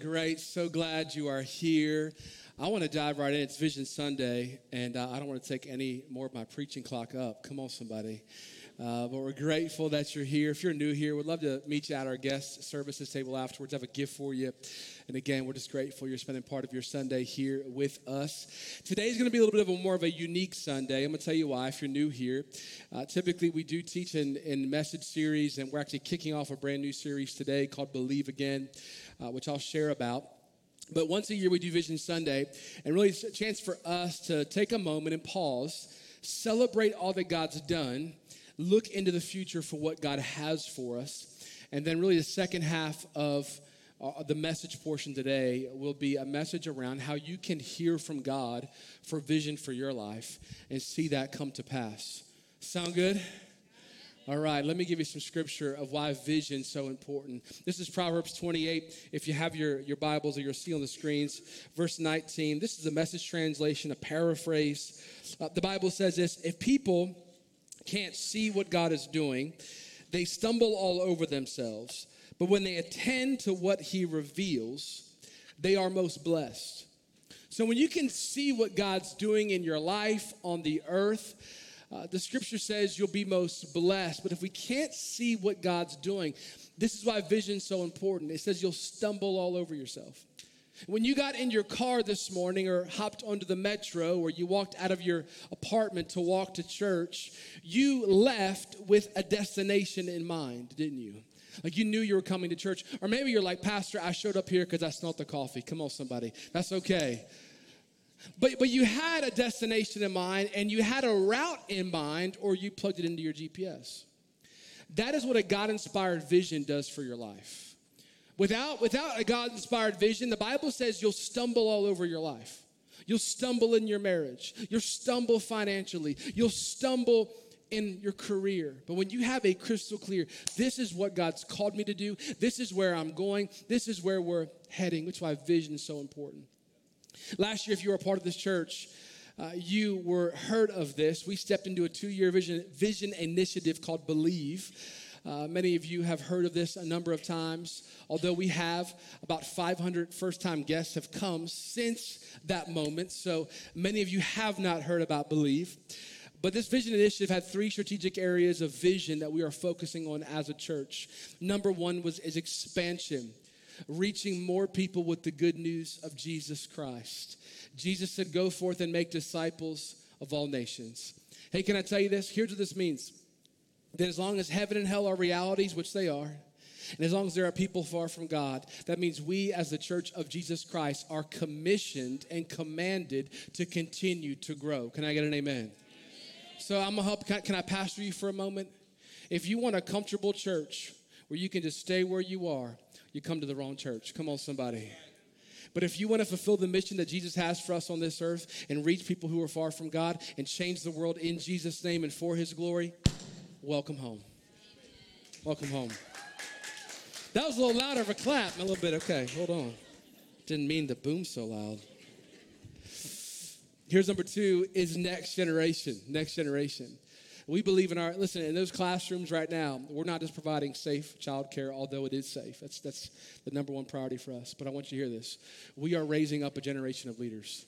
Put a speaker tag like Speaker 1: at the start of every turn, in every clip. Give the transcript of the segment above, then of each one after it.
Speaker 1: great. So glad you are here. I want to dive right in. It's Vision Sunday, and uh, I don't want to take any more of my preaching clock up. Come on, somebody. Uh, but we're grateful that you're here. If you're new here, we'd love to meet you at our guest services table afterwards. I have a gift for you. And again, we're just grateful you're spending part of your Sunday here with us. Today's going to be a little bit of a more of a unique Sunday. I'm going to tell you why if you're new here. Uh, typically, we do teach in, in message series, and we're actually kicking off a brand new series today called Believe Again, uh, which I'll share about. But once a year, we do Vision Sunday, and really it's a chance for us to take a moment and pause, celebrate all that God's done look into the future for what God has for us. And then, really, the second half of uh, the message portion today will be a message around how you can hear from God for vision for your life and see that come to pass. Sound good? All right, let me give you some scripture of why vision is so important. This is Proverbs 28. If you have your, your Bibles or you'll see on the screens, verse 19. This is a message translation, a paraphrase. Uh, the Bible says this If people can't see what God is doing, they stumble all over themselves. But when they attend to what He reveals, they are most blessed. So when you can see what God's doing in your life on the earth, uh, the scripture says you'll be most blessed. But if we can't see what God's doing, this is why vision is so important. It says you'll stumble all over yourself. When you got in your car this morning or hopped onto the metro or you walked out of your apartment to walk to church, you left with a destination in mind, didn't you? Like you knew you were coming to church. Or maybe you're like, Pastor, I showed up here because I smelled the coffee. Come on, somebody. That's okay. But, but you had a destination in mind and you had a route in mind or you plugged it into your GPS. That is what a God inspired vision does for your life. Without, without a God inspired vision, the Bible says you'll stumble all over your life. You'll stumble in your marriage. You'll stumble financially. You'll stumble in your career. But when you have a crystal clear, this is what God's called me to do, this is where I'm going, this is where we're heading, which why vision is so important. Last year, if you were a part of this church, uh, you were heard of this. We stepped into a two year vision, vision initiative called Believe. Uh, many of you have heard of this a number of times. Although we have about 500 first time guests have come since that moment. So many of you have not heard about Believe. But this vision initiative had three strategic areas of vision that we are focusing on as a church. Number one was is expansion, reaching more people with the good news of Jesus Christ. Jesus said, Go forth and make disciples of all nations. Hey, can I tell you this? Here's what this means that as long as heaven and hell are realities, which they are, and as long as there are people far from God, that means we as the church of Jesus Christ are commissioned and commanded to continue to grow. Can I get an amen? So I'm gonna help. Can, can I pastor you for a moment? If you want a comfortable church where you can just stay where you are, you come to the wrong church. Come on, somebody. But if you want to fulfill the mission that Jesus has for us on this earth and reach people who are far from God and change the world in Jesus' name and for his glory, welcome home. Welcome home. That was a little louder of a clap. A little bit. Okay, hold on. Didn't mean to boom so loud. Here's number two is next generation. Next generation. We believe in our, listen, in those classrooms right now, we're not just providing safe childcare, although it is safe. That's, that's the number one priority for us. But I want you to hear this. We are raising up a generation of leaders.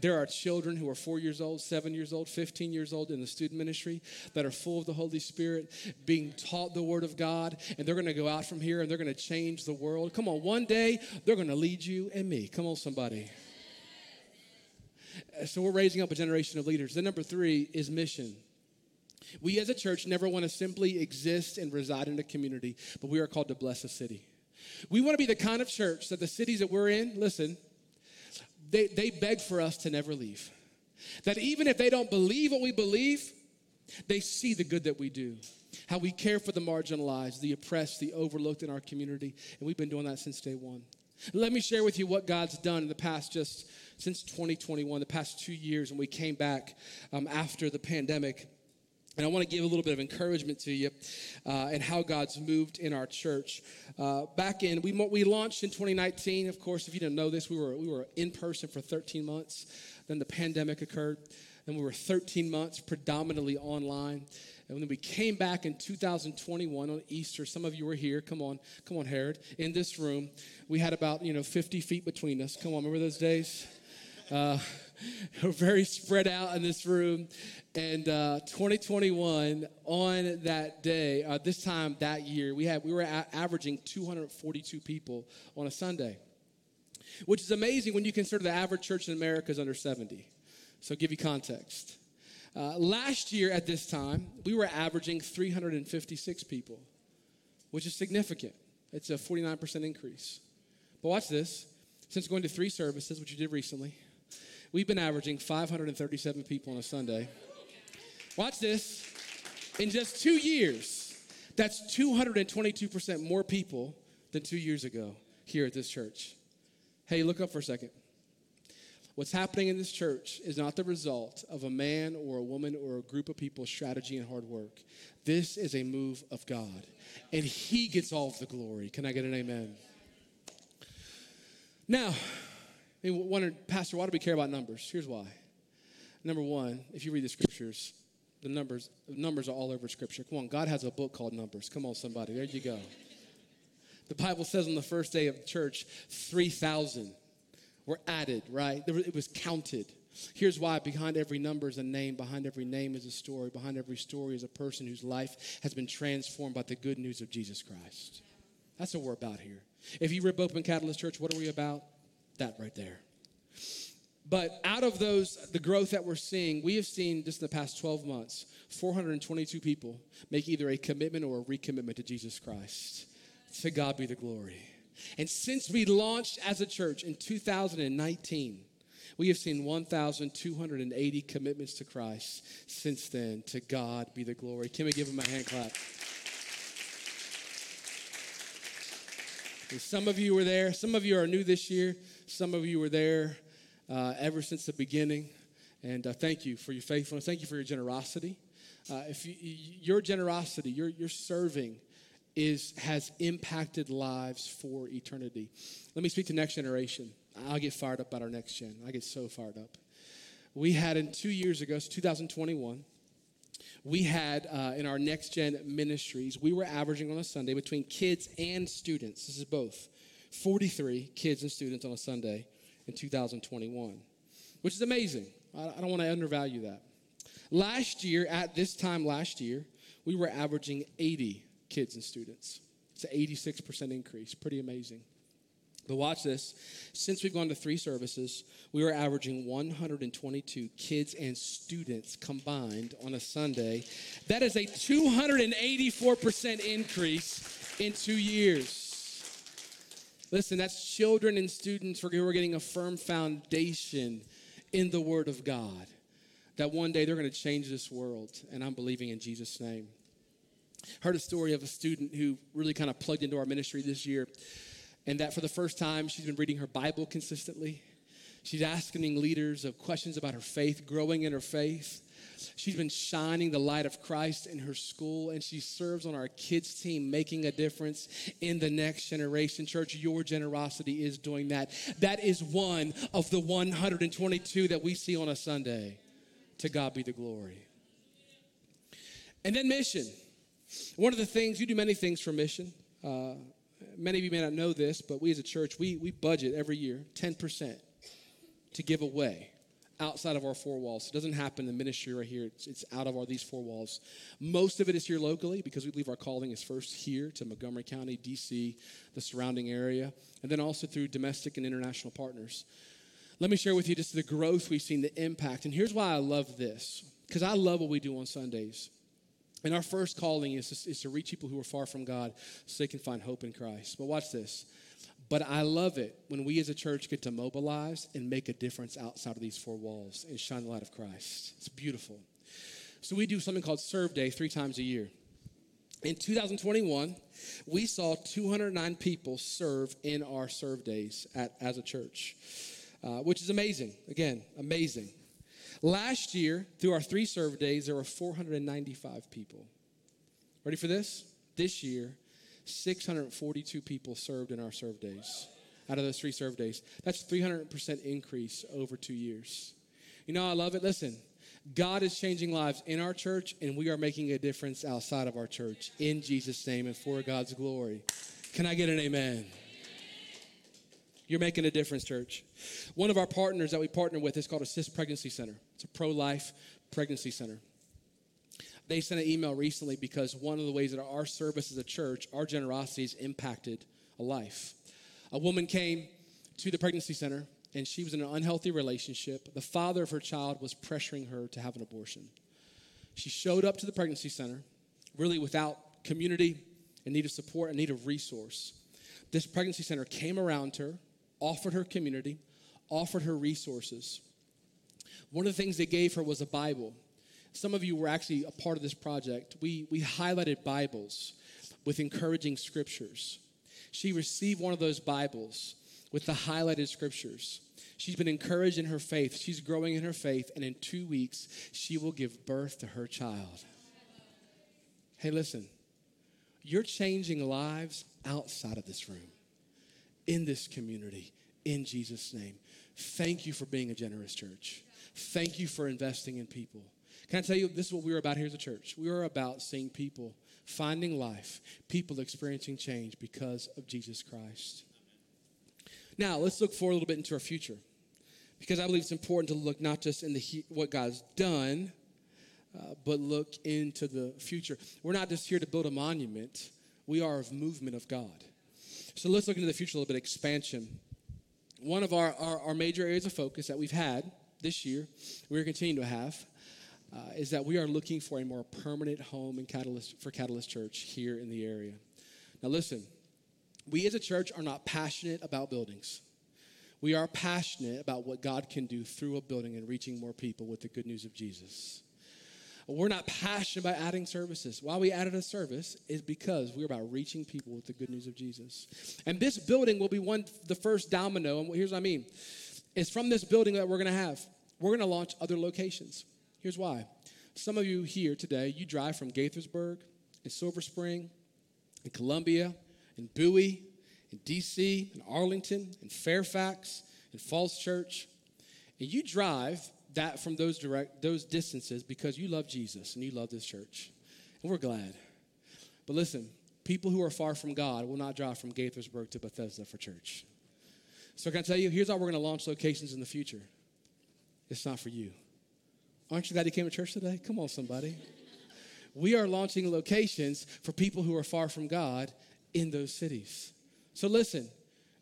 Speaker 1: There are children who are four years old, seven years old, 15 years old in the student ministry that are full of the Holy Spirit, being taught the Word of God, and they're going to go out from here and they're going to change the world. Come on, one day they're going to lead you and me. Come on, somebody. Uh, so we're raising up a generation of leaders. Then number three is mission. We as a church never want to simply exist and reside in a community, but we are called to bless a city. We want to be the kind of church that the cities that we're in, listen, they, they beg for us to never leave. That even if they don't believe what we believe, they see the good that we do, how we care for the marginalized, the oppressed, the overlooked in our community. And we've been doing that since day one. Let me share with you what God's done in the past, just since 2021, the past two years, when we came back um, after the pandemic. And I want to give a little bit of encouragement to you uh, and how God's moved in our church. Uh, back in, we, we launched in 2019. Of course, if you didn't know this, we were, we were in person for 13 months. Then the pandemic occurred. Then we were 13 months predominantly online. And then we came back in 2021 on Easter, some of you were here. Come on, come on, Herod. In this room, we had about you know 50 feet between us. Come on, remember those days? Uh, we're very spread out in this room. And uh, 2021, on that day, uh, this time that year, we had we were a- averaging 242 people on a Sunday, which is amazing when you consider the average church in America is under 70. So, give you context. Uh, last year at this time, we were averaging 356 people, which is significant. It's a 49% increase. But watch this. Since going to three services, which you did recently, we've been averaging 537 people on a Sunday. Watch this. In just two years, that's 222% more people than two years ago here at this church. Hey, look up for a second. What's happening in this church is not the result of a man or a woman or a group of people's strategy and hard work. This is a move of God, and He gets all of the glory. Can I get an amen? Now, you wondered, Pastor, why do we care about numbers? Here's why. Number one, if you read the scriptures, the numbers, numbers are all over scripture. Come on, God has a book called Numbers. Come on, somebody. There you go. The Bible says on the first day of church, 3,000 were added, right? It was counted. Here's why behind every number is a name, behind every name is a story, behind every story is a person whose life has been transformed by the good news of Jesus Christ. That's what we're about here. If you rip open Catalyst Church, what are we about? That right there. But out of those, the growth that we're seeing, we have seen just in the past 12 months, 422 people make either a commitment or a recommitment to Jesus Christ. To God be the glory. And since we launched as a church in 2019, we have seen 1,280 commitments to Christ since then. To God be the glory. Can we give him a hand clap? Some of you were there. Some of you are new this year. Some of you were there uh, ever since the beginning. And uh, thank you for your faithfulness. Thank you for your generosity. Uh, if you, your generosity, your, your serving, is has impacted lives for eternity. Let me speak to next generation. I'll get fired up about our next gen. I get so fired up. We had in two years ago, so 2021, we had uh, in our next gen ministries, we were averaging on a Sunday between kids and students. This is both 43 kids and students on a Sunday in 2021, which is amazing. I, don't want to undervalue that. Last year, at this time last year, we were averaging 80 kids and students. It's an 86% increase. Pretty amazing. But watch this. Since we've gone to three services, we are averaging 122 kids and students combined on a Sunday. That is a 284% increase in two years. Listen, that's children and students who are getting a firm foundation in the Word of God. That one day they're going to change this world, and I'm believing in Jesus' name. Heard a story of a student who really kind of plugged into our ministry this year, and that for the first time she's been reading her Bible consistently. She's asking leaders of questions about her faith, growing in her faith. She's been shining the light of Christ in her school, and she serves on our kids' team, making a difference in the next generation. Church, your generosity is doing that. That is one of the 122 that we see on a Sunday. To God be the glory. And then mission. One of the things, you do many things for mission. Uh, many of you may not know this, but we as a church, we, we budget every year 10% to give away outside of our four walls. It doesn't happen in ministry right here. It's, it's out of our, these four walls. Most of it is here locally because we believe our calling is first here to Montgomery County, D.C., the surrounding area, and then also through domestic and international partners. Let me share with you just the growth we've seen, the impact. And here's why I love this because I love what we do on Sundays. And our first calling is is to reach people who are far from God so they can find hope in Christ. But watch this. But I love it when we as a church get to mobilize and make a difference outside of these four walls and shine the light of Christ. It's beautiful. So we do something called Serve Day three times a year. In 2021, we saw 209 people serve in our serve days at, as a church, uh, which is amazing. Again, amazing. Last year, through our three serve days, there were 495 people. Ready for this? This year, 642 people served in our serve days out of those three serve days. That's 300% increase over two years. You know, I love it. Listen, God is changing lives in our church, and we are making a difference outside of our church in Jesus' name and for God's glory. Can I get an amen? You're making a difference, church. One of our partners that we partner with is called Assist Pregnancy Center. It's a pro life pregnancy center. They sent an email recently because one of the ways that our service as a church, our generosity has impacted a life. A woman came to the pregnancy center and she was in an unhealthy relationship. The father of her child was pressuring her to have an abortion. She showed up to the pregnancy center really without community and need of support and need of resource. This pregnancy center came around her, offered her community, offered her resources. One of the things they gave her was a Bible. Some of you were actually a part of this project. We, we highlighted Bibles with encouraging scriptures. She received one of those Bibles with the highlighted scriptures. She's been encouraged in her faith. She's growing in her faith, and in two weeks, she will give birth to her child. Hey, listen, you're changing lives outside of this room, in this community, in Jesus' name. Thank you for being a generous church. Thank you for investing in people. Can I tell you, this is what we are about here as a church? We are about seeing people finding life, people experiencing change because of Jesus Christ. Now, let's look forward a little bit into our future because I believe it's important to look not just in the what God's done, uh, but look into the future. We're not just here to build a monument, we are a movement of God. So let's look into the future a little bit expansion. One of our, our, our major areas of focus that we've had this year, we're continuing to have, uh, is that we are looking for a more permanent home in Catalyst, for Catalyst Church here in the area. Now, listen, we as a church are not passionate about buildings. We are passionate about what God can do through a building and reaching more people with the good news of Jesus. We're not passionate about adding services. Why we added a service is because we're about reaching people with the good news of Jesus. And this building will be one the first domino. And here's what I mean. It's from this building that we're going to have. We're going to launch other locations. Here's why. Some of you here today, you drive from Gaithersburg and Silver Spring and Columbia and Bowie and DC and Arlington and Fairfax and Falls Church. And you drive that from those direct those distances because you love Jesus and you love this church. And we're glad. But listen, people who are far from God will not drive from Gaithersburg to Bethesda for church. So can I tell you, here's how we're going to launch locations in the future. It's not for you. Aren't you glad you came to church today? Come on, somebody. we are launching locations for people who are far from God in those cities. So listen,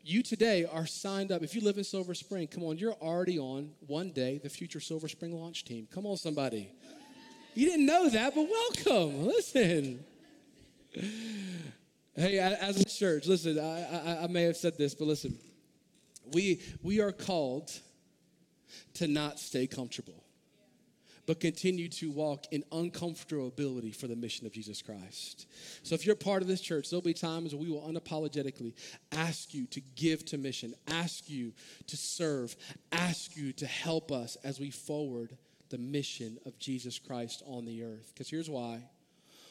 Speaker 1: you today are signed up. If you live in Silver Spring, come on, you're already on one day the future Silver Spring launch team. Come on, somebody. You didn't know that, but welcome. Listen. Hey, as a church, listen, I, I, I may have said this, but listen, we, we are called to not stay comfortable but continue to walk in uncomfortability for the mission of Jesus Christ. So if you're part of this church, there'll be times where we will unapologetically ask you to give to mission, ask you to serve, ask you to help us as we forward the mission of Jesus Christ on the earth. Because here's why.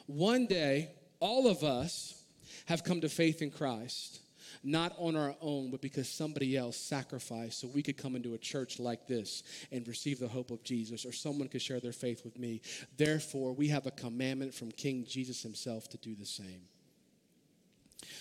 Speaker 1: One day, all of us have come to faith in Christ not on our own, but because somebody else sacrificed so we could come into a church like this and receive the hope of Jesus, or someone could share their faith with me. Therefore, we have a commandment from King Jesus himself to do the same.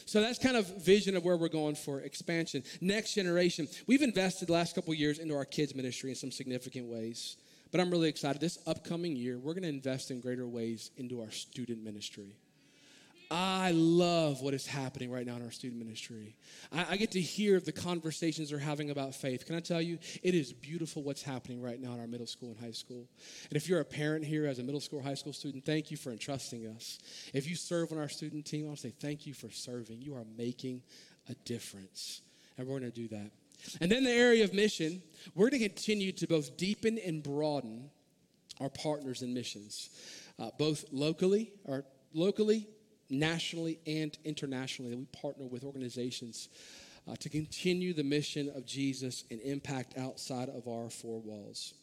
Speaker 1: So that's kind of vision of where we're going for expansion. Next generation. We've invested the last couple years into our kids ministry in some significant ways. But I'm really excited. This upcoming year, we're going to invest in greater ways into our student ministry. I love what is happening right now in our student ministry. I, I, get to hear the conversations they're having about faith. Can I tell you, it is beautiful what's happening right now in our middle school and high school. And if you're a parent here as a middle school or high school student, thank you for entrusting us. If you serve on our student team, I want to say thank you for serving. You are making a difference. And we're going to do that. And then the area of mission, we're going to continue to both deepen and broaden our partners in missions, uh, both locally, or locally nationally and internationally, that we partner with organizations uh, to continue the mission of Jesus and impact outside of our four walls.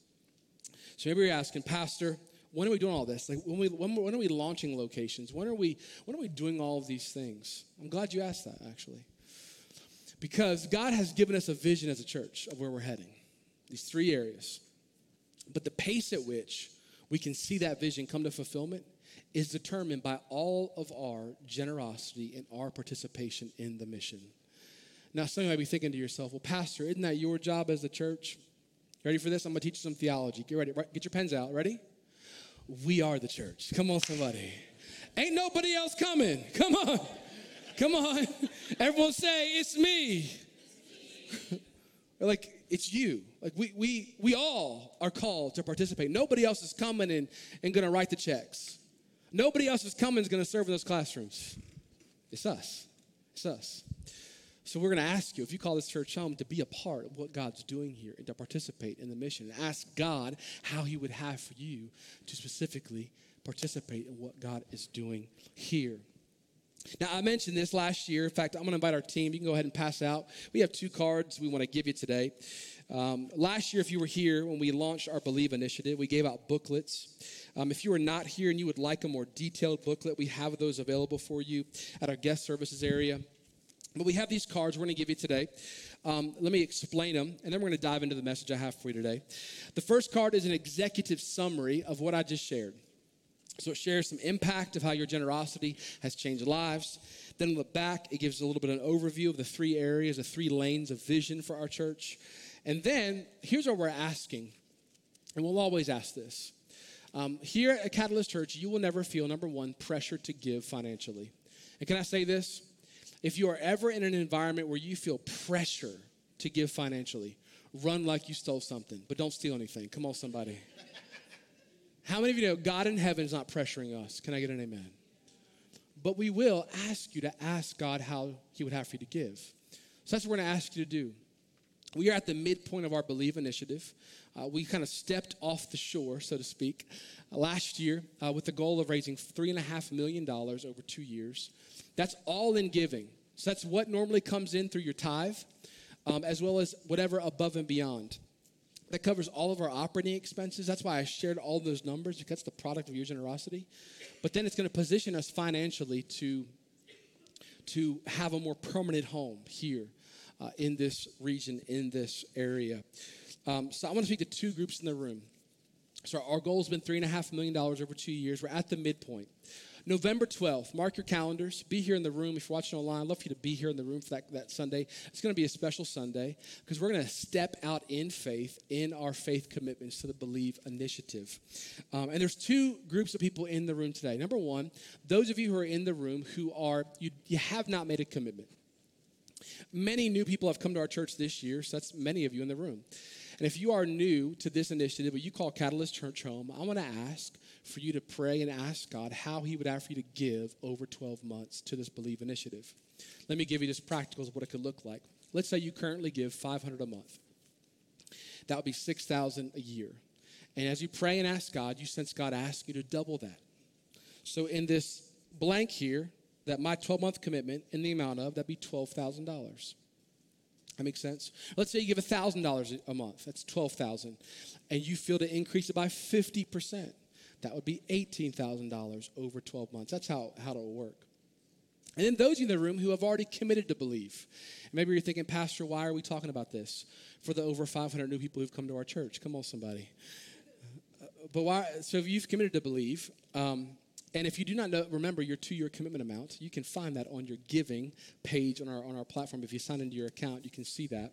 Speaker 1: So maybe you're asking, Pastor, when are we doing all this? Like when we when, when are we launching locations? When are we when are we doing all of these things? I'm glad you asked that actually. Because God has given us a vision as a church of where we're heading. These three areas. But the pace at which we can see that vision come to fulfillment is determined by all of our generosity and our participation in the mission. Now, some of you might be thinking to yourself, well, Pastor, isn't that your job as the church? Ready for this? I'm going to teach you some theology. Get ready. Get your pens out. Ready? We are the church. Come on, somebody. Ain't nobody else coming. Come on. Come on. Everyone say, it's me. like, it's you. Like, we, we, we all are called to participate. Nobody else is coming and, and to write the checks. Nobody else is coming is going to serve in those classrooms. It's us. It's us. So we're going to ask you, if you call this church home, to be a part of what God's doing here and to participate in the mission. And ask God how He would have for you to specifically participate in what God is doing here. Now, I mentioned this last year. In fact, I'm going to invite our team. You can go ahead and pass out. We have two cards we want to give you today. Um, last year, if you were here when we launched our Believe initiative, we gave out booklets. Um, if you are not here and you would like a more detailed booklet, we have those available for you at our guest services area. But we have these cards we're going to give you today. Um, let me explain them, and then we're going to dive into the message I have for you today. The first card is an executive summary of what I just shared. So it shares some impact of how your generosity has changed lives. Then on the back, it gives a little bit of an overview of the three areas, the three lanes of vision for our church. And then here's what we're asking, and we'll always ask this. Um, here at Catalyst Church, you will never feel, number one, pressure to give financially. And can I say this? If you are ever in an environment where you feel pressure to give financially, run like you stole something, but don't steal anything. Come on, somebody. How many of you know God in heaven is not pressuring us? Can I get an amen? But we will ask you to ask God how He would have for you to give. So that's what we're going to ask you to do. We are at the midpoint of our Believe initiative. Uh, we kind of stepped off the shore, so to speak, uh, last year uh, with the goal of raising $3.5 million over two years. That's all in giving. So that's what normally comes in through your tithe, um, as well as whatever above and beyond. That covers all of our operating expenses. That's why I shared all those numbers, because that's the product of your generosity. But then it's going to position us financially to, to have a more permanent home here uh, in this region, in this area. Um, so I want to speak to two groups in the room. So our goal has been $3.5 million over two years. We're at the midpoint. November 12th, mark your calendars. Be here in the room. If you're watching online, I'd love for you to be here in the room for that, that Sunday. It's going to be a special Sunday because we're going to step out in faith in our faith commitments to the Believe initiative. Um, and there's two groups of people in the room today. Number one, those of you who are in the room who are, you, you have not made a commitment. Many new people have come to our church this year, so that's many of you in the room. And if you are new to this initiative, but you call Catalyst Church home, I want to ask for you to pray and ask God how He would have for you to give over 12 months to this Believe initiative. Let me give you just practicals of what it could look like. Let's say you currently give 500 a month. That would be 6,000 a year. And as you pray and ask God, you sense God ask you to double that. So in this blank here, that my 12 month commitment in the amount of, that'd be $12,000. That makes sense? Let's say you give $1,000 a month. That's 12000 And you feel to increase it by 50%. That would be $18,000 over 12 months. That's how, how it'll work. And then those in the room who have already committed to believe. Maybe you're thinking, Pastor, why are we talking about this? For the over 500 new people who've come to our church. Come on, somebody. But why? So if you've committed to believe, um, and if you do not know, remember your two-year commitment amount, you can find that on your giving page on our on our platform. If you sign into your account, you can see that.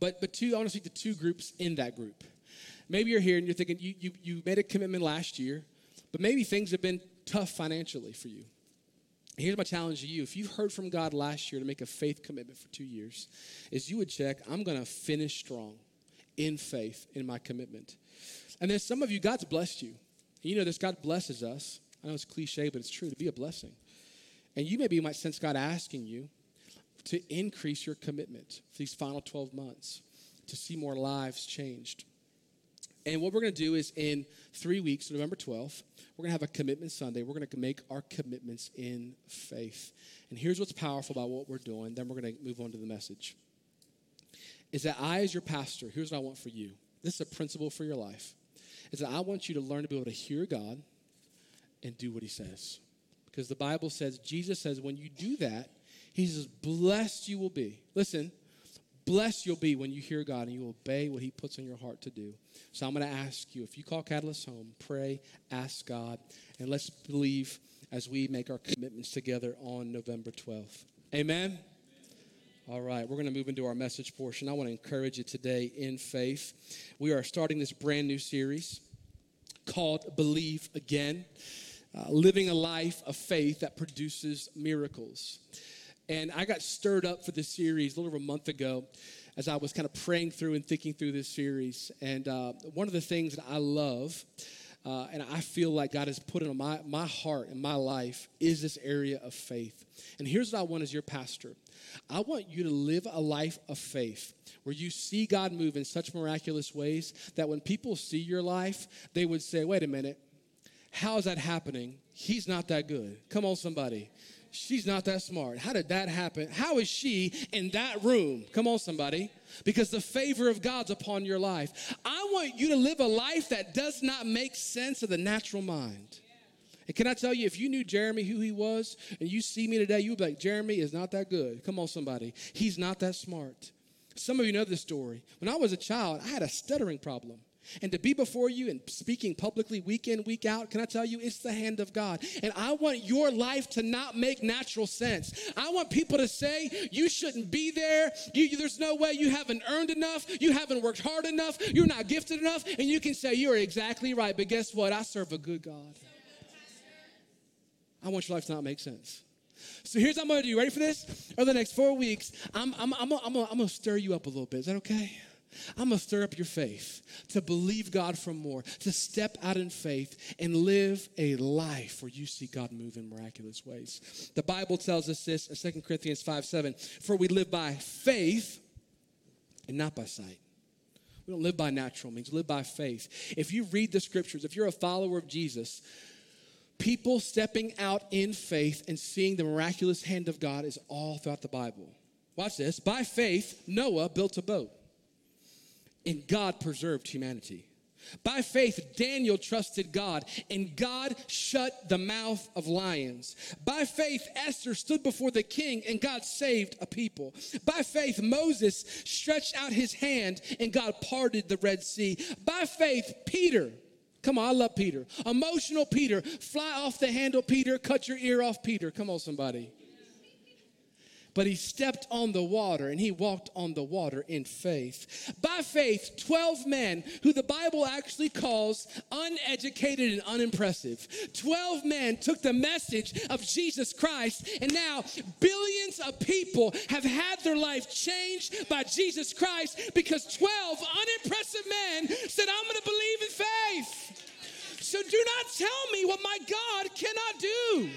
Speaker 1: But but two, I want to speak to two groups in that group. Maybe you're here and you're thinking you you, you made a commitment last year, but maybe things have been tough financially for you. Here's my challenge to you. If you heard from God last year to make a faith commitment for two years, is you would check, I'm going to finish strong in faith in my commitment. And then some of you, God's blessed you. You know this, God blesses us. I know it's cliche, but it's true to be a blessing. And you maybe might sense God asking you to increase your commitment for these final 12 months to see more lives changed. And what we're going to do is in three weeks, November 12th, we're going to have a commitment Sunday. We're going to make our commitments in faith. And here's what's powerful about what we're doing. Then we're going to move on to the message. Is that I, as your pastor, here's what I want for you. This is a principle for your life is that I want you to learn to be able to hear God and do what He says. Because the Bible says, Jesus says, when you do that, He says, blessed you will be. Listen, Blessed you'll be when you hear God and you obey what He puts in your heart to do. So I'm going to ask you if you call Catalyst home, pray, ask God, and let's believe as we make our commitments together on November 12th. Amen. All right, we're going to move into our message portion. I want to encourage you today in faith. We are starting this brand new series called Believe Again, uh, living a life of faith that produces miracles. And I got stirred up for this series a little over a month ago as I was kind of praying through and thinking through this series. And uh, one of the things that I love, uh, and I feel like God has put in my, my heart and my life, is this area of faith. And here's what I want as your pastor I want you to live a life of faith where you see God move in such miraculous ways that when people see your life, they would say, wait a minute, how is that happening? He's not that good. Come on, somebody. She's not that smart. How did that happen? How is she in that room? Come on, somebody. Because the favor of God's upon your life. I want you to live a life that does not make sense of the natural mind. And can I tell you, if you knew Jeremy who he was, and you see me today, you'd be like, Jeremy is not that good. Come on, somebody. He's not that smart. Some of you know this story. When I was a child, I had a stuttering problem. And to be before you and speaking publicly week in, week out, can I tell you, it's the hand of God. And I want your life to not make natural sense. I want people to say, you shouldn't be there. You, there's no way you haven't earned enough. You haven't worked hard enough. You're not gifted enough. And you can say, you're exactly right. But guess what? I serve a good God. I want your life to not make sense. So here's what I'm going to do. Ready for this? Over the next four weeks, I'm, I'm, I'm, I'm, I'm going to stir you up a little bit. Is that okay? I'm going to stir up your faith to believe God for more, to step out in faith and live a life where you see God move in miraculous ways. The Bible tells us this in 2 Corinthians 5 7 For we live by faith and not by sight. We don't live by natural means, we live by faith. If you read the scriptures, if you're a follower of Jesus, people stepping out in faith and seeing the miraculous hand of God is all throughout the Bible. Watch this. By faith, Noah built a boat and God preserved humanity. By faith, Daniel trusted God, and God shut the mouth of lions. By faith, Esther stood before the king, and God saved a people. By faith, Moses stretched out his hand, and God parted the Red Sea. By faith, Peter, come on, I love Peter. Emotional Peter, fly off the handle, Peter, cut your ear off, Peter. Come on, somebody but he stepped on the water and he walked on the water in faith. By faith, 12 men who the Bible actually calls uneducated and unimpressive. 12 men took the message of Jesus Christ, and now billions of people have had their life changed by Jesus Christ because 12 unimpressive men said, I'm going to believe in faith. So do not tell me what my God cannot do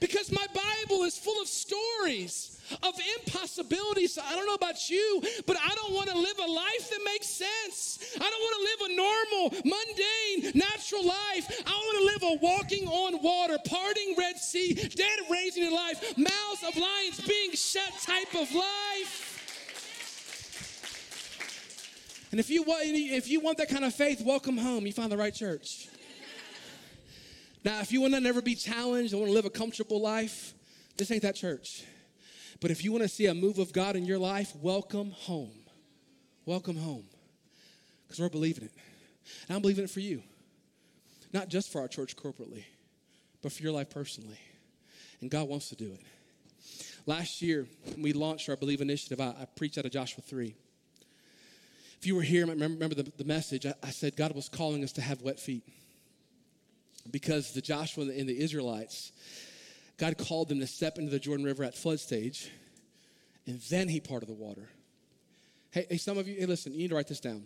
Speaker 1: because my Bible is full of stories of impossibilities. I don't know about you, but I don't want to live a life that makes sense. I don't want to live a normal, mundane, natural life. I want to live a walking on water, parting Red Sea, dead raising to life, mouths of lions being shut type of life. And if you want, if you want that kind of faith, welcome home. You find the right church. Now, if you want to never be challenged and want to live a comfortable life, this ain't that church. But if you want to see a move of God in your life, welcome home. Welcome home. Because we're believing it. And I'm believing it for you. Not just for our church corporately, but for your life personally. And God wants to do it. Last year, we launched our Believe initiative, I, I preached out of Joshua 3. If you were here, remember, the, the message, I, I said God was calling us to have wet feet because the Joshua and the Israelites, God called them to step into the Jordan River at flood stage, and then He parted the water. Hey, hey, some of you, hey, listen, you need to write this down.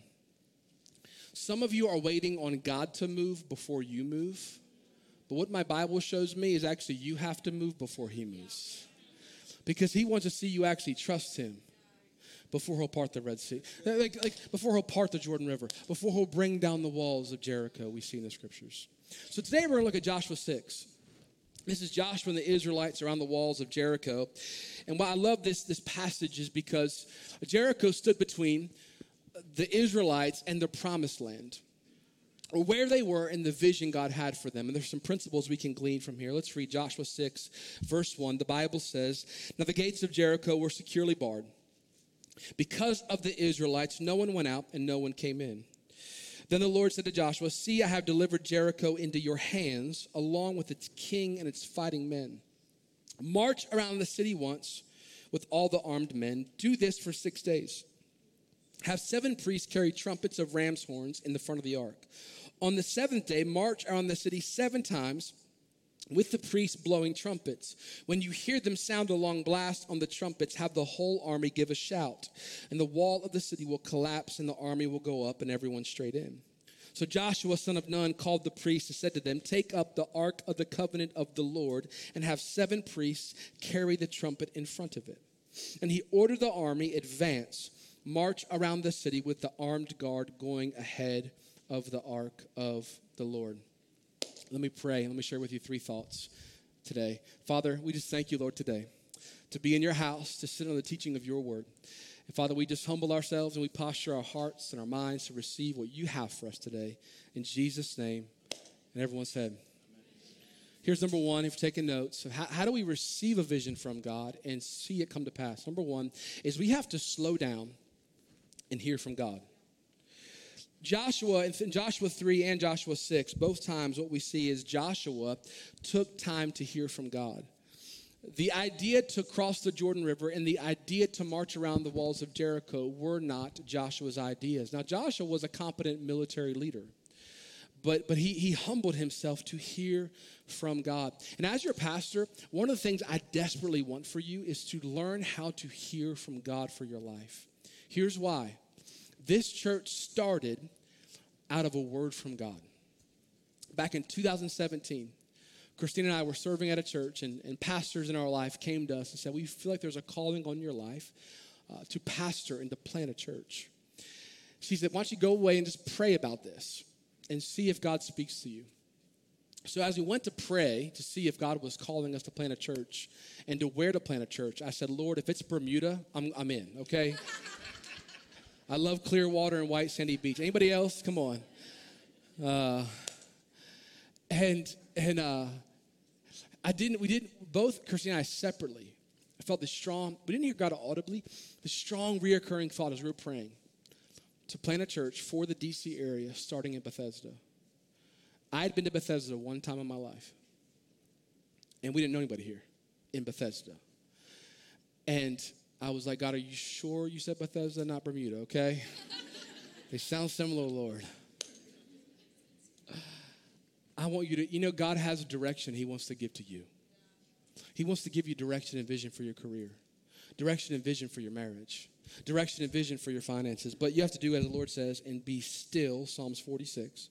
Speaker 1: Some of you are waiting on God to move before you move. But what my Bible shows me is actually you have to move before He moves. Because He wants to see you actually trust Him before He'll part the Red Sea, like, like before He'll part the Jordan River, before He'll bring down the walls of Jericho, we see in the scriptures. So today we're going to look at Joshua 6. This is Joshua and the Israelites around the walls of Jericho. And why I love this, this passage is because Jericho stood between the Israelites and the promised land, or where they were in the vision God had for them. And there's some principles we can glean from here. Let's read Joshua 6, verse 1. The Bible says, Now the gates of Jericho were securely barred Because of the Israelites, no one went out and no one came in. Then the Lord said to Joshua, See, I have delivered Jericho into your hands, along with its king and its fighting men. March around the city once with all the armed men. Do this for six days. Have seven priests carry trumpets of ram's horns in the front of the ark. On the seventh day, march around the city seven times with the priests blowing trumpets. When you hear them sound a long blast on the trumpets, have the whole army give a shout, and the wall of the city will collapse, and the army will go up, and everyone straight in. So Joshua, son of Nun, called the priests and said to them, Take up the ark of the covenant of the Lord, and have seven priests carry the trumpet in front of it. And he ordered the army, advance, march around the city with the armed guard going ahead of the ark of the Lord. Let me pray. Let me share with you three thoughts today. Father, we just thank you, Lord, today to be in your house, to sit on the teaching of your word. And Father, we just humble ourselves and we posture our hearts and our minds to receive what you have for us today. In Jesus' name. And everyone said, Here's number one, if you're taking notes. How, how do we receive a vision from God and see it come to pass? Number one is we have to slow down and hear from God. Joshua, in Joshua 3 and Joshua 6, both times what we see is Joshua took time to hear from God. The idea to cross the Jordan River and the idea to march around the walls of Jericho were not Joshua's ideas. Now, Joshua was a competent military leader, but, but he, he humbled himself to hear from God. And as your pastor, one of the things I desperately want for you is to learn how to hear from God for your life. Here's why this church started out of a word from God. Back in 2017, Christine and I were serving at a church, and, and pastors in our life came to us and said, We feel like there's a calling on your life uh, to pastor and to plant a church. She said, Why don't you go away and just pray about this and see if God speaks to you? So, as we went to pray to see if God was calling us to plant a church and to where to plant a church, I said, Lord, if it's Bermuda, I'm, I'm in, okay? I love clear water and white sandy beach. Anybody else? Come on. Uh, and and uh, I didn't. We didn't. Both Christine and I separately. I felt the strong. We didn't hear God audibly. The strong, reoccurring thought as we were praying to plant a church for the DC area, starting in Bethesda. I had been to Bethesda one time in my life, and we didn't know anybody here in Bethesda. And I was like, God, are you sure you said Bethesda, not Bermuda, okay? they sound similar, Lord. I want you to, you know, God has a direction He wants to give to you. He wants to give you direction and vision for your career, direction and vision for your marriage, direction and vision for your finances. But you have to do as the Lord says and be still, Psalms 46,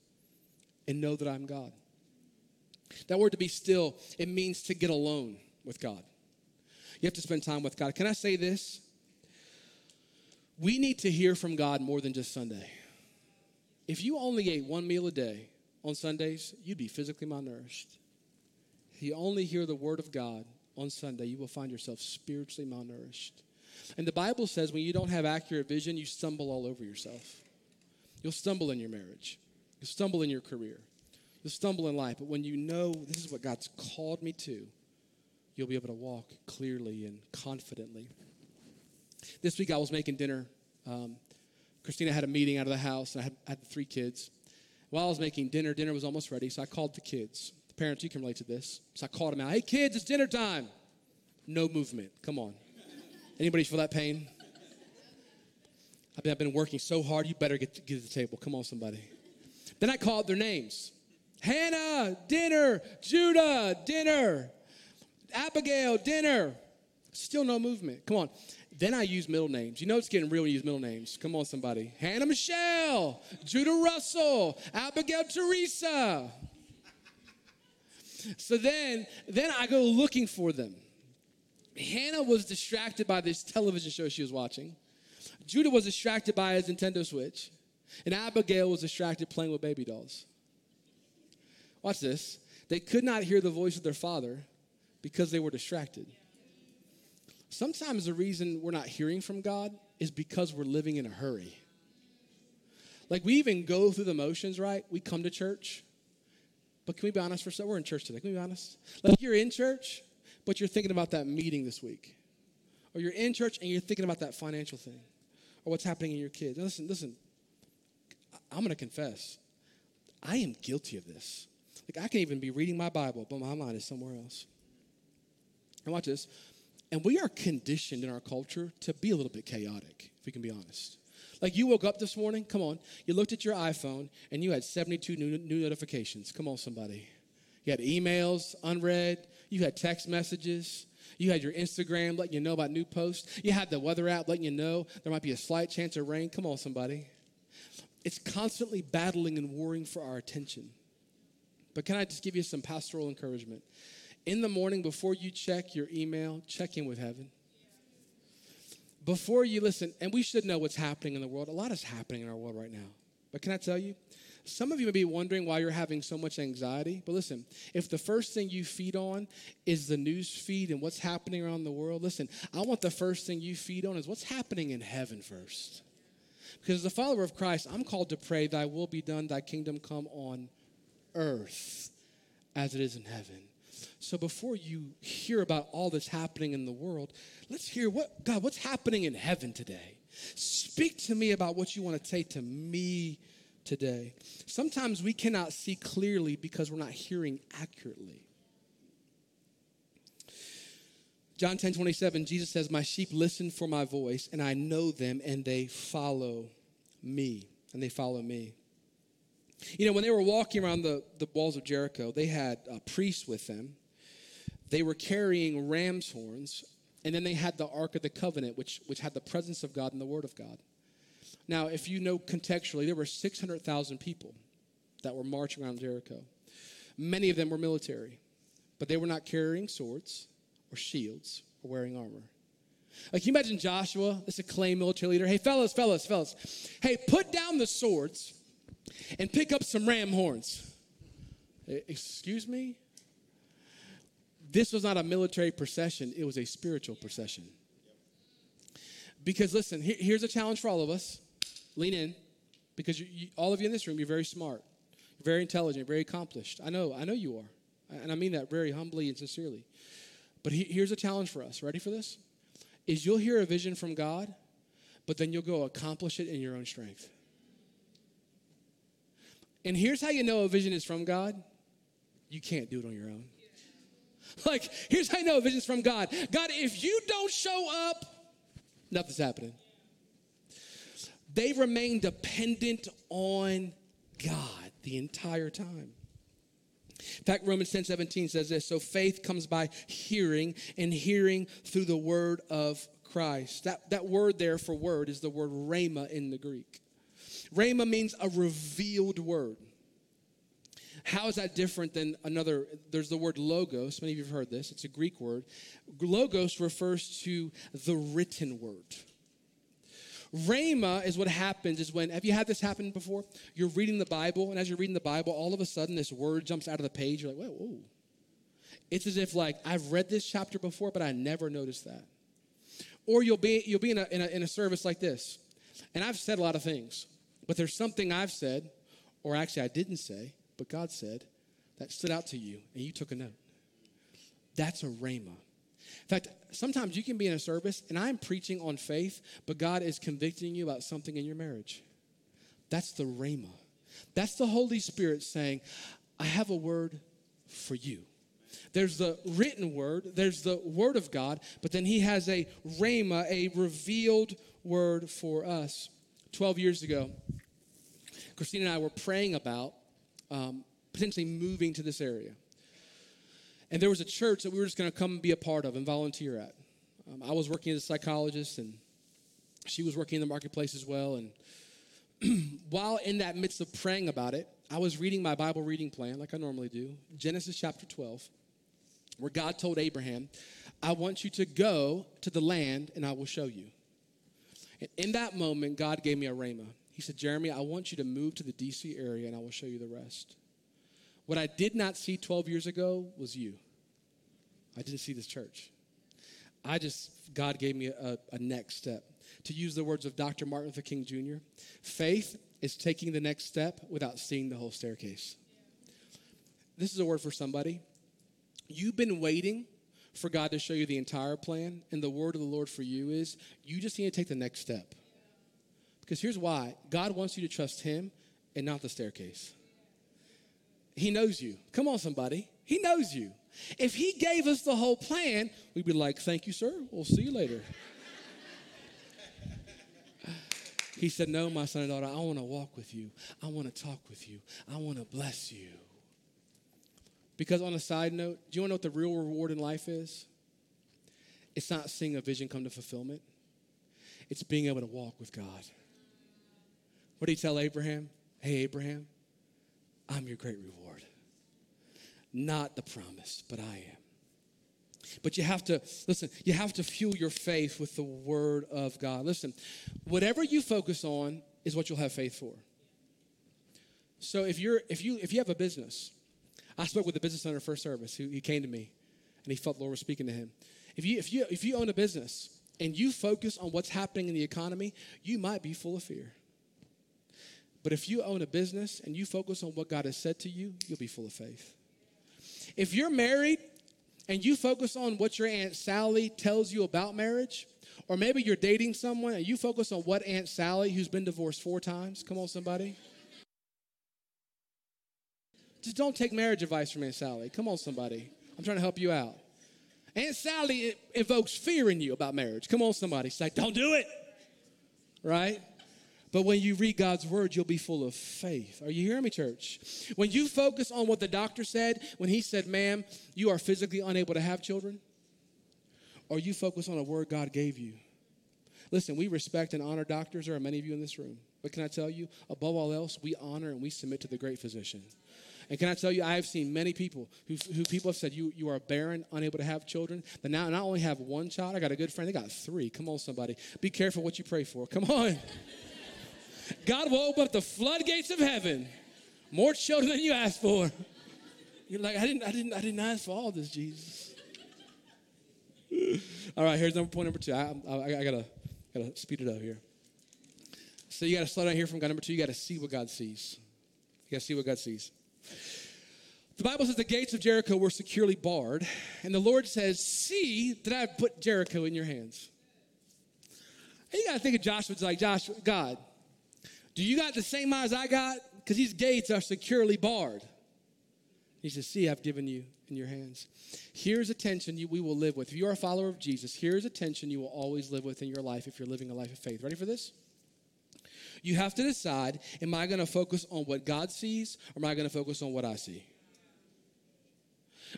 Speaker 1: and know that I'm God. That word to be still, it means to get alone with God. You have to spend time with God. Can I say this? We need to hear from God more than just Sunday. If you only ate one meal a day on Sundays, you'd be physically malnourished. If you only hear the word of God on Sunday, you will find yourself spiritually malnourished. And the Bible says when you don't have accurate vision, you stumble all over yourself. You'll stumble in your marriage, you'll stumble in your career, you'll stumble in life. But when you know this is what God's called me to, you'll be able to walk clearly and confidently. This week I was making dinner. Um, Christine had a meeting out of the house, and I had, I had three kids. While I was making dinner, dinner was almost ready, so I called the kids. The parents, you can relate to this. So I called them out. Hey, kids, it's dinner time. No movement. Come on. Anybody feel that pain? I've been, I've been working so hard. You better get to, get to the table. Come on, somebody. Then I called their names. Hannah, dinner. Judah, dinner. Abigail, dinner. Still no movement. Come on. Then I use middle names. You know it's getting real when you use middle names. Come on, somebody. Hannah Michelle, Judah Russell, Abigail Teresa. So then, then I go looking for them. Hannah was distracted by this television show she was watching. Judah was distracted by his Nintendo Switch. And Abigail was distracted playing with baby dolls. Watch this. They could not hear the voice of their father because they were distracted. Sometimes the reason we're not hearing from God is because we're living in a hurry. Like we even go through the motions, right? We come to church. But can we be honest for a second? We're in church today. Can we be honest? Like you're in church, but you're thinking about that meeting this week. Or you're in church and you're thinking about that financial thing. or what's happening in your kids. Now listen, listen, I'm going to confess, I am guilty of this. Like I can even be reading my Bible, but my mind is somewhere else. And watch this. And we are conditioned in our culture to be a little bit chaotic, if we can be honest. Like you woke up this morning, come on, you looked at your iPhone and you had 72 new, new notifications. Come on, somebody. You had emails unread, you had text messages, you had your Instagram letting you know about new posts, you had the weather app letting you know there might be a slight chance of rain. Come on, somebody. It's constantly battling and warring for our attention. But can I just give you some pastoral encouragement? In the morning, before you check your email, check in with heaven. Before you listen, and we should know what's happening in the world. A lot is happening in our world right now. But can I tell you? Some of you may be wondering why you're having so much anxiety. But listen, if the first thing you feed on is the news feed and what's happening around the world, listen, I want the first thing you feed on is what's happening in heaven first. Because as a follower of Christ, I'm called to pray, Thy will be done, Thy kingdom come on earth as it is in heaven. So before you hear about all that's happening in the world, let's hear what, God, what's happening in heaven today? Speak to me about what you want to say to me today. Sometimes we cannot see clearly because we're not hearing accurately. John 10 27, Jesus says, My sheep listen for my voice, and I know them, and they follow me. And they follow me. You know, when they were walking around the, the walls of Jericho, they had a priest with them. They were carrying ram's horns, and then they had the Ark of the Covenant, which, which had the presence of God and the Word of God. Now, if you know contextually, there were 600,000 people that were marching around Jericho. Many of them were military, but they were not carrying swords or shields or wearing armor. Like, you imagine Joshua, this acclaimed military leader. Hey, fellas, fellas, fellas. Hey, put down the swords and pick up some ram horns. Excuse me? This was not a military procession, it was a spiritual procession. Because listen, here's a challenge for all of us. Lean in, because you, you, all of you in this room, you're very smart, you're very intelligent, very accomplished. I know, I know you are. And I mean that very humbly and sincerely. But he, here's a challenge for us. Ready for this? Is you'll hear a vision from God, but then you'll go accomplish it in your own strength. And here's how you know a vision is from God you can't do it on your own. Like, here's how I know a vision is from God God, if you don't show up, nothing's happening. They remain dependent on God the entire time. In fact, Romans 10 17 says this So faith comes by hearing, and hearing through the word of Christ. That, that word there for word is the word rhema in the Greek. Rhema means a revealed word. How is that different than another? There's the word logos. Many of you have heard this. It's a Greek word. Logos refers to the written word. Rhema is what happens is when, have you had this happen before? You're reading the Bible, and as you're reading the Bible, all of a sudden this word jumps out of the page. You're like, whoa, whoa. It's as if like, I've read this chapter before, but I never noticed that. Or you'll be, you'll be in, a, in, a, in a service like this, and I've said a lot of things, but there's something I've said, or actually I didn't say, but God said, that stood out to you and you took a note. That's a rhema. In fact, sometimes you can be in a service and I'm preaching on faith, but God is convicting you about something in your marriage. That's the rhema. That's the Holy Spirit saying, I have a word for you. There's the written word, there's the word of God, but then he has a rhema, a revealed word for us. 12 years ago, Christine and I were praying about um, potentially moving to this area. And there was a church that we were just going to come and be a part of and volunteer at. Um, I was working as a psychologist, and she was working in the marketplace as well. And while in that midst of praying about it, I was reading my Bible reading plan like I normally do, Genesis chapter 12, where God told Abraham, I want you to go to the land and I will show you. And in that moment, God gave me a rhema. He said, Jeremy, I want you to move to the DC area and I will show you the rest. What I did not see 12 years ago was you. I didn't see this church. I just, God gave me a, a next step. To use the words of Dr. Martin Luther King Jr., faith is taking the next step without seeing the whole staircase. This is a word for somebody. You've been waiting for God to show you the entire plan, and the word of the Lord for you is you just need to take the next step. Because here's why God wants you to trust Him and not the staircase. He knows you. Come on, somebody. He knows you. If He gave us the whole plan, we'd be like, Thank you, sir. We'll see you later. he said, No, my son and daughter, I want to walk with you. I want to talk with you. I want to bless you. Because, on a side note, do you want to know what the real reward in life is? It's not seeing a vision come to fulfillment, it's being able to walk with God. What did he tell Abraham? Hey, Abraham, I'm your great reward. Not the promise, but I am. But you have to, listen, you have to fuel your faith with the word of God. Listen, whatever you focus on is what you'll have faith for. So if you're if you if you have a business, I spoke with a business owner first service who he came to me and he felt the Lord was speaking to him. If you if you if you own a business and you focus on what's happening in the economy, you might be full of fear. But if you own a business and you focus on what God has said to you, you'll be full of faith. If you're married and you focus on what your Aunt Sally tells you about marriage, or maybe you're dating someone and you focus on what Aunt Sally, who's been divorced four times, come on, somebody. Just don't take marriage advice from Aunt Sally. Come on, somebody. I'm trying to help you out. Aunt Sally evokes fear in you about marriage. Come on, somebody. Say, don't do it. Right? But when you read God's word, you'll be full of faith. Are you hearing me, church? When you focus on what the doctor said, when he said, ma'am, you are physically unable to have children, or you focus on a word God gave you. Listen, we respect and honor doctors. There are many of you in this room. But can I tell you, above all else, we honor and we submit to the great physician. And can I tell you, I have seen many people who, who people have said, you, you are barren, unable to have children. But now not only have one child, I got a good friend, they got three. Come on, somebody. Be careful what you pray for. Come on. God will open up the floodgates of heaven. More children than you asked for. You're like, I didn't, I didn't, I didn't ask for all this, Jesus. all right, here's number point number two. I, I, I gotta, gotta speed it up here. So you gotta slow down here from God. Number two, you gotta see what God sees. You gotta see what God sees. The Bible says the gates of Jericho were securely barred, and the Lord says, See that I've put Jericho in your hands. And you gotta think of Joshua's like, Joshua, God, do you got the same eyes I got? Because these gates are securely barred. He says, See, I've given you in your hands. Here's a tension you, we will live with. If you are a follower of Jesus, here's a tension you will always live with in your life if you're living a life of faith. Ready for this? You have to decide am I going to focus on what God sees or am I going to focus on what I see?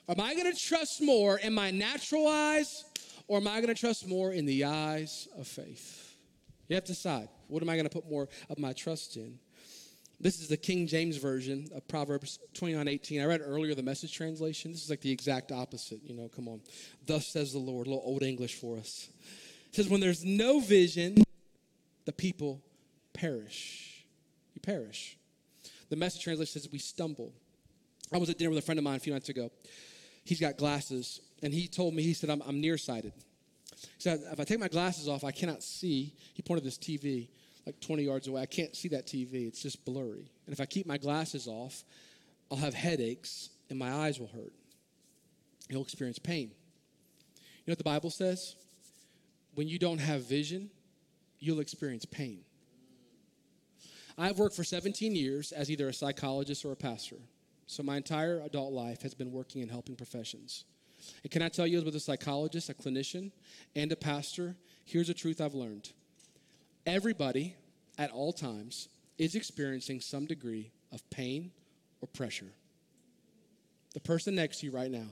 Speaker 1: Am I going to trust more in my natural eyes or am I going to trust more in the eyes of faith? You have to decide. What am I going to put more of my trust in? This is the King James Version of Proverbs 29 18. I read earlier the message translation. This is like the exact opposite. You know, come on. Thus says the Lord. A little old English for us. It says, When there's no vision, the people perish. You perish. The message translation says, We stumble. I was at dinner with a friend of mine a few nights ago. He's got glasses, and he told me, he said, I'm, I'm nearsighted. He said, If I take my glasses off, I cannot see. He pointed this TV like 20 yards away. I can't see that TV, it's just blurry. And if I keep my glasses off, I'll have headaches and my eyes will hurt. You'll experience pain. You know what the Bible says? When you don't have vision, you'll experience pain. I've worked for 17 years as either a psychologist or a pastor. So my entire adult life has been working in helping professions. And can I tell you, as a psychologist, a clinician, and a pastor, here's a truth I've learned Everybody at all times is experiencing some degree of pain or pressure. The person next to you right now.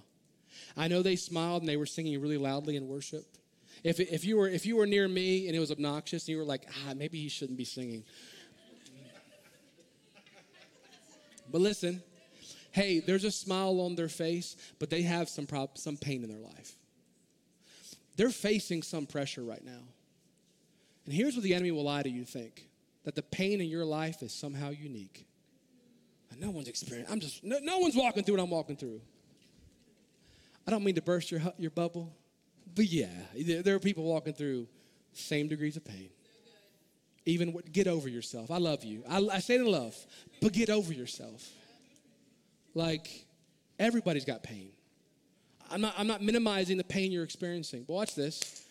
Speaker 1: I know they smiled and they were singing really loudly in worship. If, if, you were, if you were near me and it was obnoxious and you were like, ah, maybe he shouldn't be singing. but listen, hey, there's a smile on their face, but they have some, prob- some pain in their life. They're facing some pressure right now. And here's what the enemy will lie to you think that the pain in your life is somehow unique. And no one's experienced. I'm just, no, no one's walking through what I'm walking through. I don't mean to burst your, your bubble, but yeah, there are people walking through same degrees of pain. Even get over yourself. I love you. I, I say it in love, but get over yourself. Like everybody's got pain. I'm not, I'm not minimizing the pain you're experiencing, but watch this.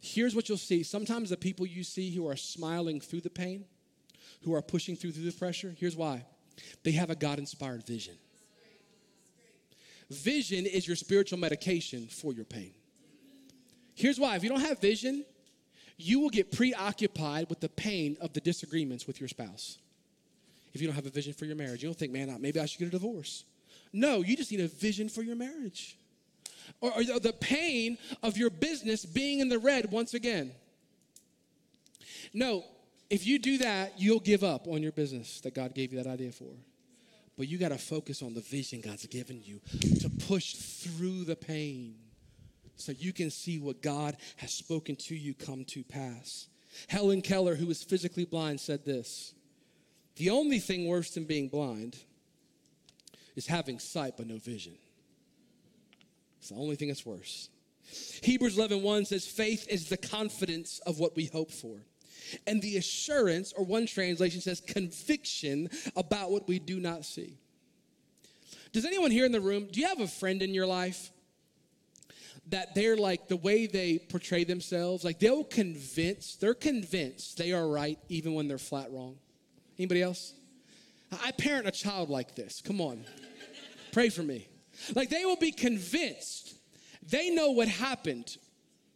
Speaker 1: here's what you'll see. Sometimes the people you see who are smiling through the pain, who are pushing through through the pressure, here's why. They have a God inspired vision. Vision is your spiritual medication for your pain. Here's why if you don't have vision, you will get preoccupied with the pain of the disagreements with your spouse. If you don't have a vision for your marriage, you don't think, man, maybe I should get a divorce. No, you just need a vision for your marriage. Or, or the pain of your business being in the red once again. No, if you do that, you'll give up on your business that God gave you that idea for. But you got to focus on the vision God's given you to push through the pain so you can see what God has spoken to you come to pass. Helen Keller, who was physically blind, said this The only thing worse than being blind is having sight but no vision. It's the only thing that's worse. Hebrews 11 1 says, Faith is the confidence of what we hope for. And the assurance, or one translation says, conviction about what we do not see. Does anyone here in the room, do you have a friend in your life that they're like the way they portray themselves, like they'll convince, they're convinced they are right even when they're flat wrong. Anybody else? I parent a child like this. Come on. Pray for me. Like they will be convinced they know what happened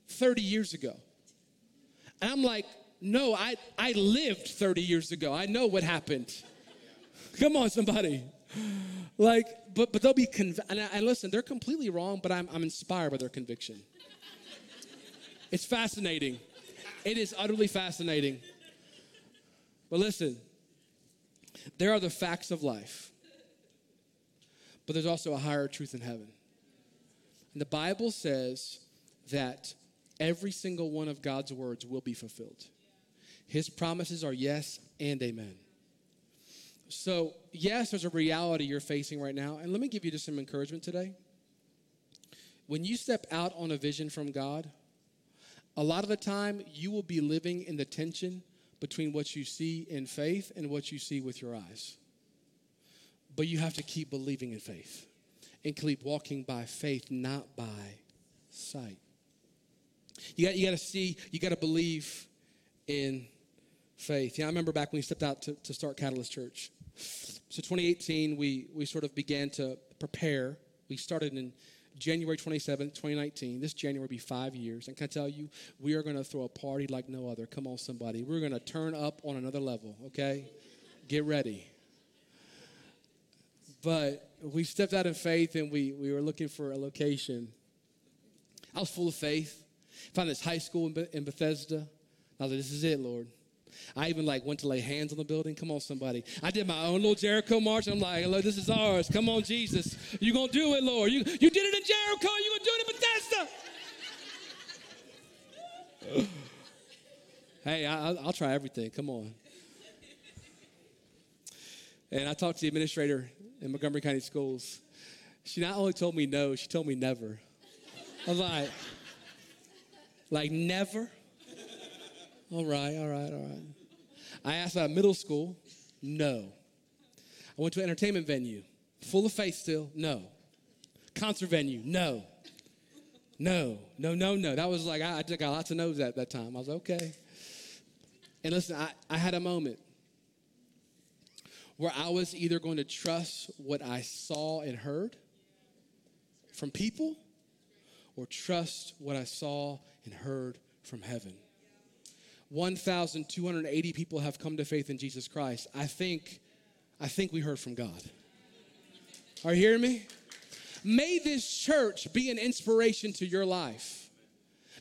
Speaker 1: 30 years ago. And I'm like, no, I, I lived 30 years ago. I know what happened. Come on, somebody. Like, but but they'll be conv- and, I, and listen, they're completely wrong, but I'm I'm inspired by their conviction. It's fascinating. It is utterly fascinating. But listen, there are the facts of life, but there's also a higher truth in heaven. And the Bible says that every single one of God's words will be fulfilled. His promises are yes and amen. So, yes, there's a reality you're facing right now. And let me give you just some encouragement today. When you step out on a vision from God, a lot of the time you will be living in the tension between what you see in faith and what you see with your eyes. But you have to keep believing in faith and keep walking by faith, not by sight. You got, you got to see, you got to believe in faith. Yeah, I remember back when we stepped out to, to start Catalyst Church. So 2018, we, we sort of began to prepare. We started in January 27, 2019. This January will be five years. And can I tell you, we are going to throw a party like no other. Come on, somebody. We're going to turn up on another level, okay? Get ready. But we stepped out in faith and we, we were looking for a location. I was full of faith. Found this high school in, Bethesda. Was like, this is it, Lord. I even like went to lay hands on the building. Come on, somebody. I did my own little Jericho march. I'm like, Lord, this is ours. Come on, Jesus. You're going to do it, Lord. You, you did it in Jericho. You're going to do it in Bethesda. hey, I, will try everything. Come on. And I talked to the administrator in Montgomery County Schools. She not only told me no, she told me never. I was like, like never? All right, all right, all right. I asked about middle school. No. I went to an entertainment venue. Full of faith still. No. Concert venue. No. No, no, no, no. That was like, I, I got lots of no's at that time. I was okay. And listen, I, I had a moment where I was either going to trust what I saw and heard from people or trust what I saw and heard from heaven. 1,280 people have come to faith in Jesus Christ. I think, I think we heard from God. Are you hearing me? May this church be an inspiration to your life.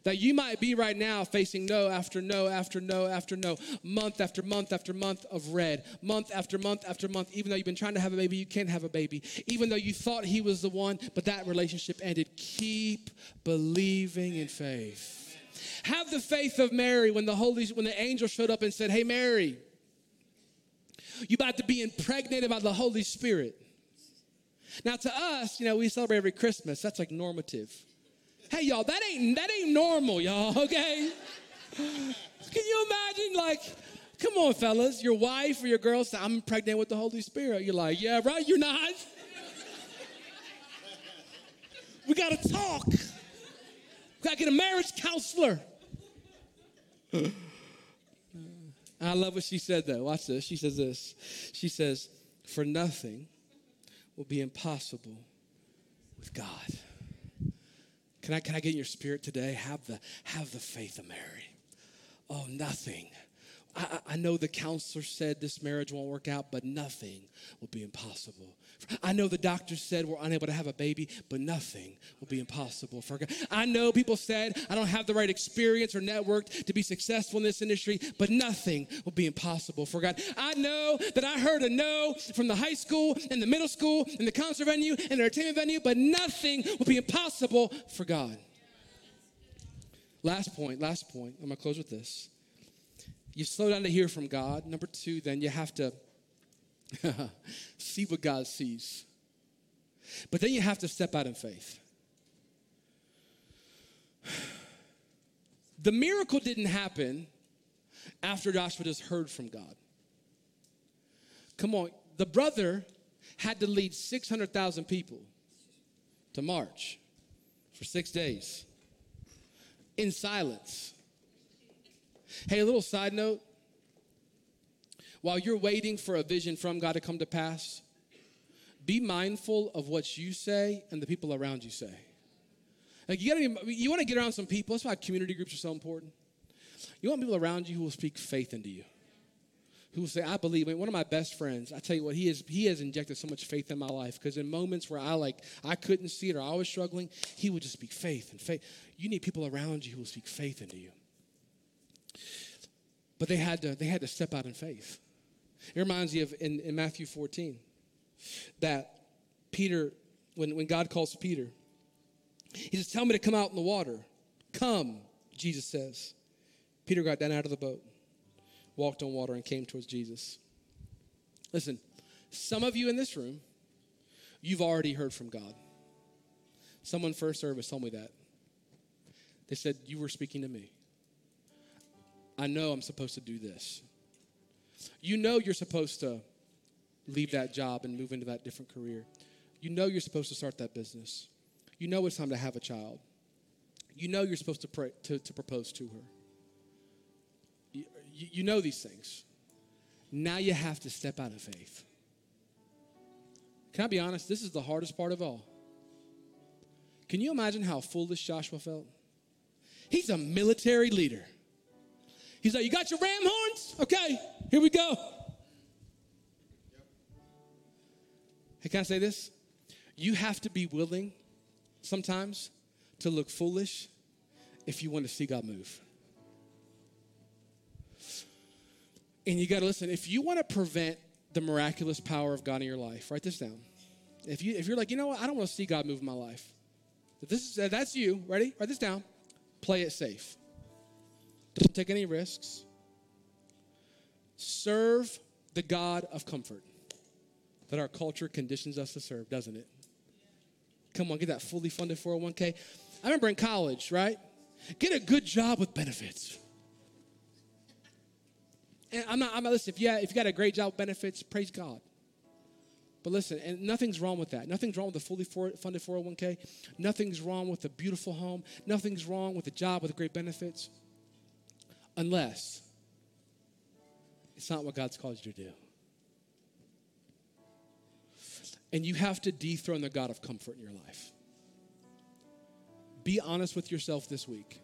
Speaker 1: That you might be right now facing no after no after no after no, month after month after month of red, month after month after month, even though you've been trying to have a baby, you can't have a baby. Even though you thought he was the one, but that relationship ended. Keep believing in faith. Have the faith of Mary when the Holy when the angel showed up and said, "Hey Mary, you about to be impregnated by the Holy Spirit." Now to us, you know, we celebrate every Christmas. That's like normative. Hey y'all, that ain't that ain't normal, y'all, okay? Can you imagine like Come on, fellas. Your wife or your girl say, I'm pregnant with the Holy Spirit. You're like, yeah, right, you're not. we gotta talk. Gotta get a marriage counselor. I love what she said though. Watch this. She says this. She says, For nothing will be impossible with God. Can I, can I get in your spirit today? Have the, have the faith of Mary. Oh, nothing I, I, know the counselor said this marriage won't work out, but nothing will be impossible. I know the doctor said we're unable to have a baby, but nothing will be impossible for God. I know people said I don't have the right experience or network to be successful in this industry, but nothing will be impossible for God. I know that I heard a no from the high school and the middle school and the concert venue and the entertainment venue, but nothing will be impossible for God. Last point, last point. I'm going to close with this you slow down to hear from God. Number two, then you have to see what God sees. But then you have to step out in faith. The miracle didn't happen after Joshua just heard from God. Come on, the brother had to lead 600,000 people to march for six days in silence. Hey, a little side note. While you're waiting for a vision from God to come to pass, be mindful of what you say and the people around you say. Like you gotta be, you want to get around some people. That's why community groups are so important. You want people around you who will speak faith into you. Who will say, I believe. I mean, one of my best friends, I tell you what, he has he has injected so much faith in my life. Because in moments where I like I couldn't see it or I was struggling, he would just speak faith and faith. You need people around you who will speak faith into you. But they had to, they had to step out in faith. It reminds me of in, in Matthew 14 that Peter, when, when God calls Peter, he says, Tell me to come out in the water. Come, Jesus says. Peter got down out of the boat, walked on water, and came towards Jesus. Listen, some of you in this room, you've already heard from God. Someone first service told me that. They said, You were speaking to me. I know I'm supposed to do this. You know you're supposed to leave that job and move into that different career. You know you're supposed to start that business. You know it's time to have a child. You know you're supposed to, pray, to, to propose to her. You, you know these things. Now you have to step out of faith. Can I be honest? This is the hardest part of all. Can you imagine how foolish Joshua felt? He's a military leader. He's like, You got your ram horns? Okay, here we go. Hey, can I say this? You have to be willing sometimes to look foolish if you want to see God move. And you got to listen, if you want to prevent the miraculous power of God in your life, write this down. If, you, if you're like, you know what, I don't want to see God move in my life. If this is, that's you, ready? Write this down. Play it safe. Don't take any risks. Serve the God of comfort that our culture conditions us to serve, doesn't it? Come on, get that fully funded 401k. I remember in college, right? Get a good job with benefits. And I'm not, I'm not listen, if you, if you got a great job with benefits, praise God. But listen, and nothing's wrong with that. Nothing's wrong with a fully funded 401k. Nothing's wrong with a beautiful home. Nothing's wrong with a job with great benefits unless it's not what God's called you to do. And you have to dethrone the God of comfort in your life. Be honest with yourself this week.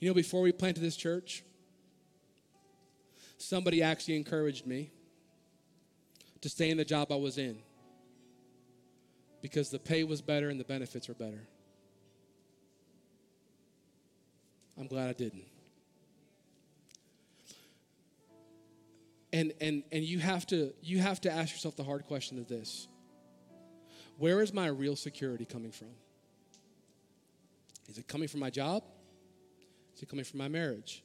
Speaker 1: You know, before we planted this church, somebody actually encouraged me to stay in the job I was in because the pay was better and the benefits were better. I'm glad I didn't. And and and you have to you have to ask yourself the hard question of this. Where is my real security coming from? Is it coming from my job? Is it coming from my marriage?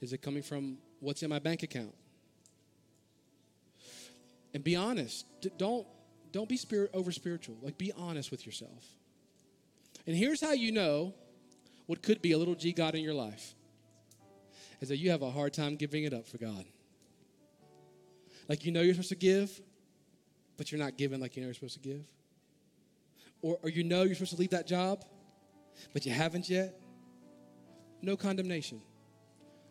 Speaker 1: Is it coming from what's in my bank account? And be honest. Don't don't be spirit over spiritual. Like be honest with yourself. And here's how you know what could be a little G God in your life is that you have a hard time giving it up for God. Like you know you're supposed to give, but you're not giving like you know you're supposed to give. Or, or you know you're supposed to leave that job, but you haven't yet. no condemnation.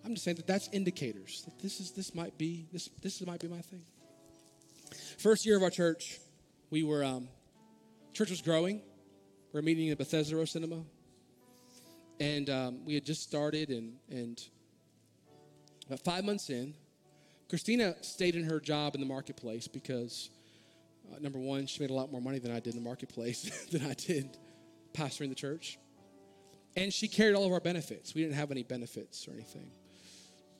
Speaker 1: I'm just saying that that's indicators that this is this might be this this might be my thing. First year of our church, we were um, church was growing. We are meeting in Bethesda Row Cinema, and um, we had just started, and and about five months in, Christine stayed in her job in the marketplace because uh, number one, she made a lot more money than I did in the marketplace than I did pastoring the church, and she carried all of our benefits. We didn't have any benefits or anything.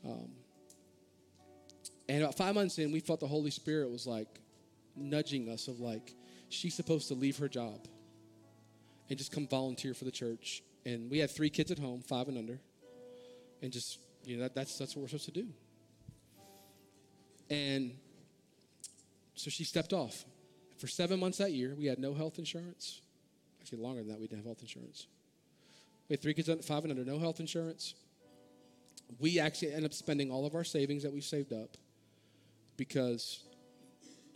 Speaker 1: Um, and about five months in, we felt the Holy Spirit was like nudging us of like, she's supposed to leave her job and just come volunteer for the church. And we had three kids at home, five and under, and just you know that, that's that's what we're supposed to do. And so she stepped off. For seven months that year, we had no health insurance. Actually, longer than that, we didn't have health insurance. We had three kids, five and under, no health insurance we actually ended up spending all of our savings that we saved up because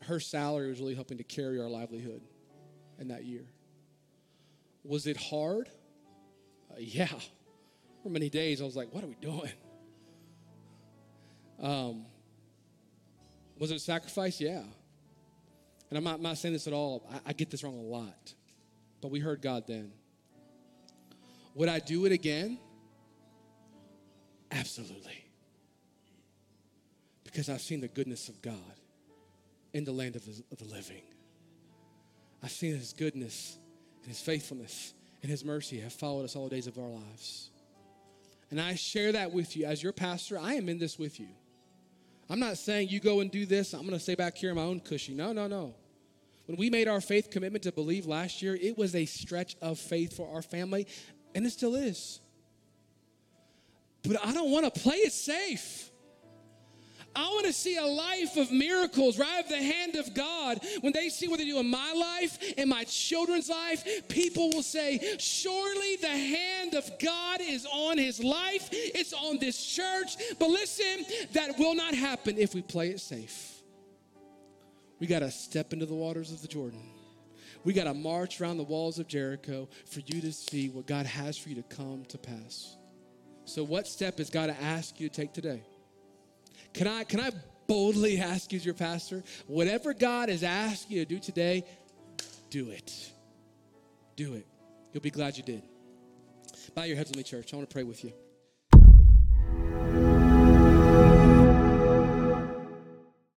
Speaker 1: her salary was really helping to carry our livelihood in that year. Was it hard? Uh, yeah. For many days, I was like, what are we doing? Um, was it a sacrifice? Yeah. And I'm not, I'm not saying this at all. I, I get this wrong a lot. But we heard God then. Would I do it again? Absolutely. Because I've seen the goodness of God in the land of the, of the living. I've seen his goodness and his faithfulness and his mercy have followed us all the days of our lives. And I share that with you as your pastor. I am in this with you. I'm not saying you go and do this. I'm going to stay back here in my own cushy. No, no, no. When we made our faith commitment to believe last year, it was a stretch of faith for our family, and it still is. But I don't want to play it safe. I want to see a life of miracles right of the hand of God. When they see what they do in my life, in my children's life, people will say, Surely the hand of God is on his life, it's on this church. But listen, that will not happen if we play it safe. We got to step into the waters of the Jordan. We got to march around the walls of Jericho for you to see what God has for you to come to pass. So, what step has God to ask you to take today? Can I, can I boldly ask you as your pastor, whatever God has asked you to do today, do it. Do it. You'll be glad you did. Bow your heads with me, church. I want to pray with you.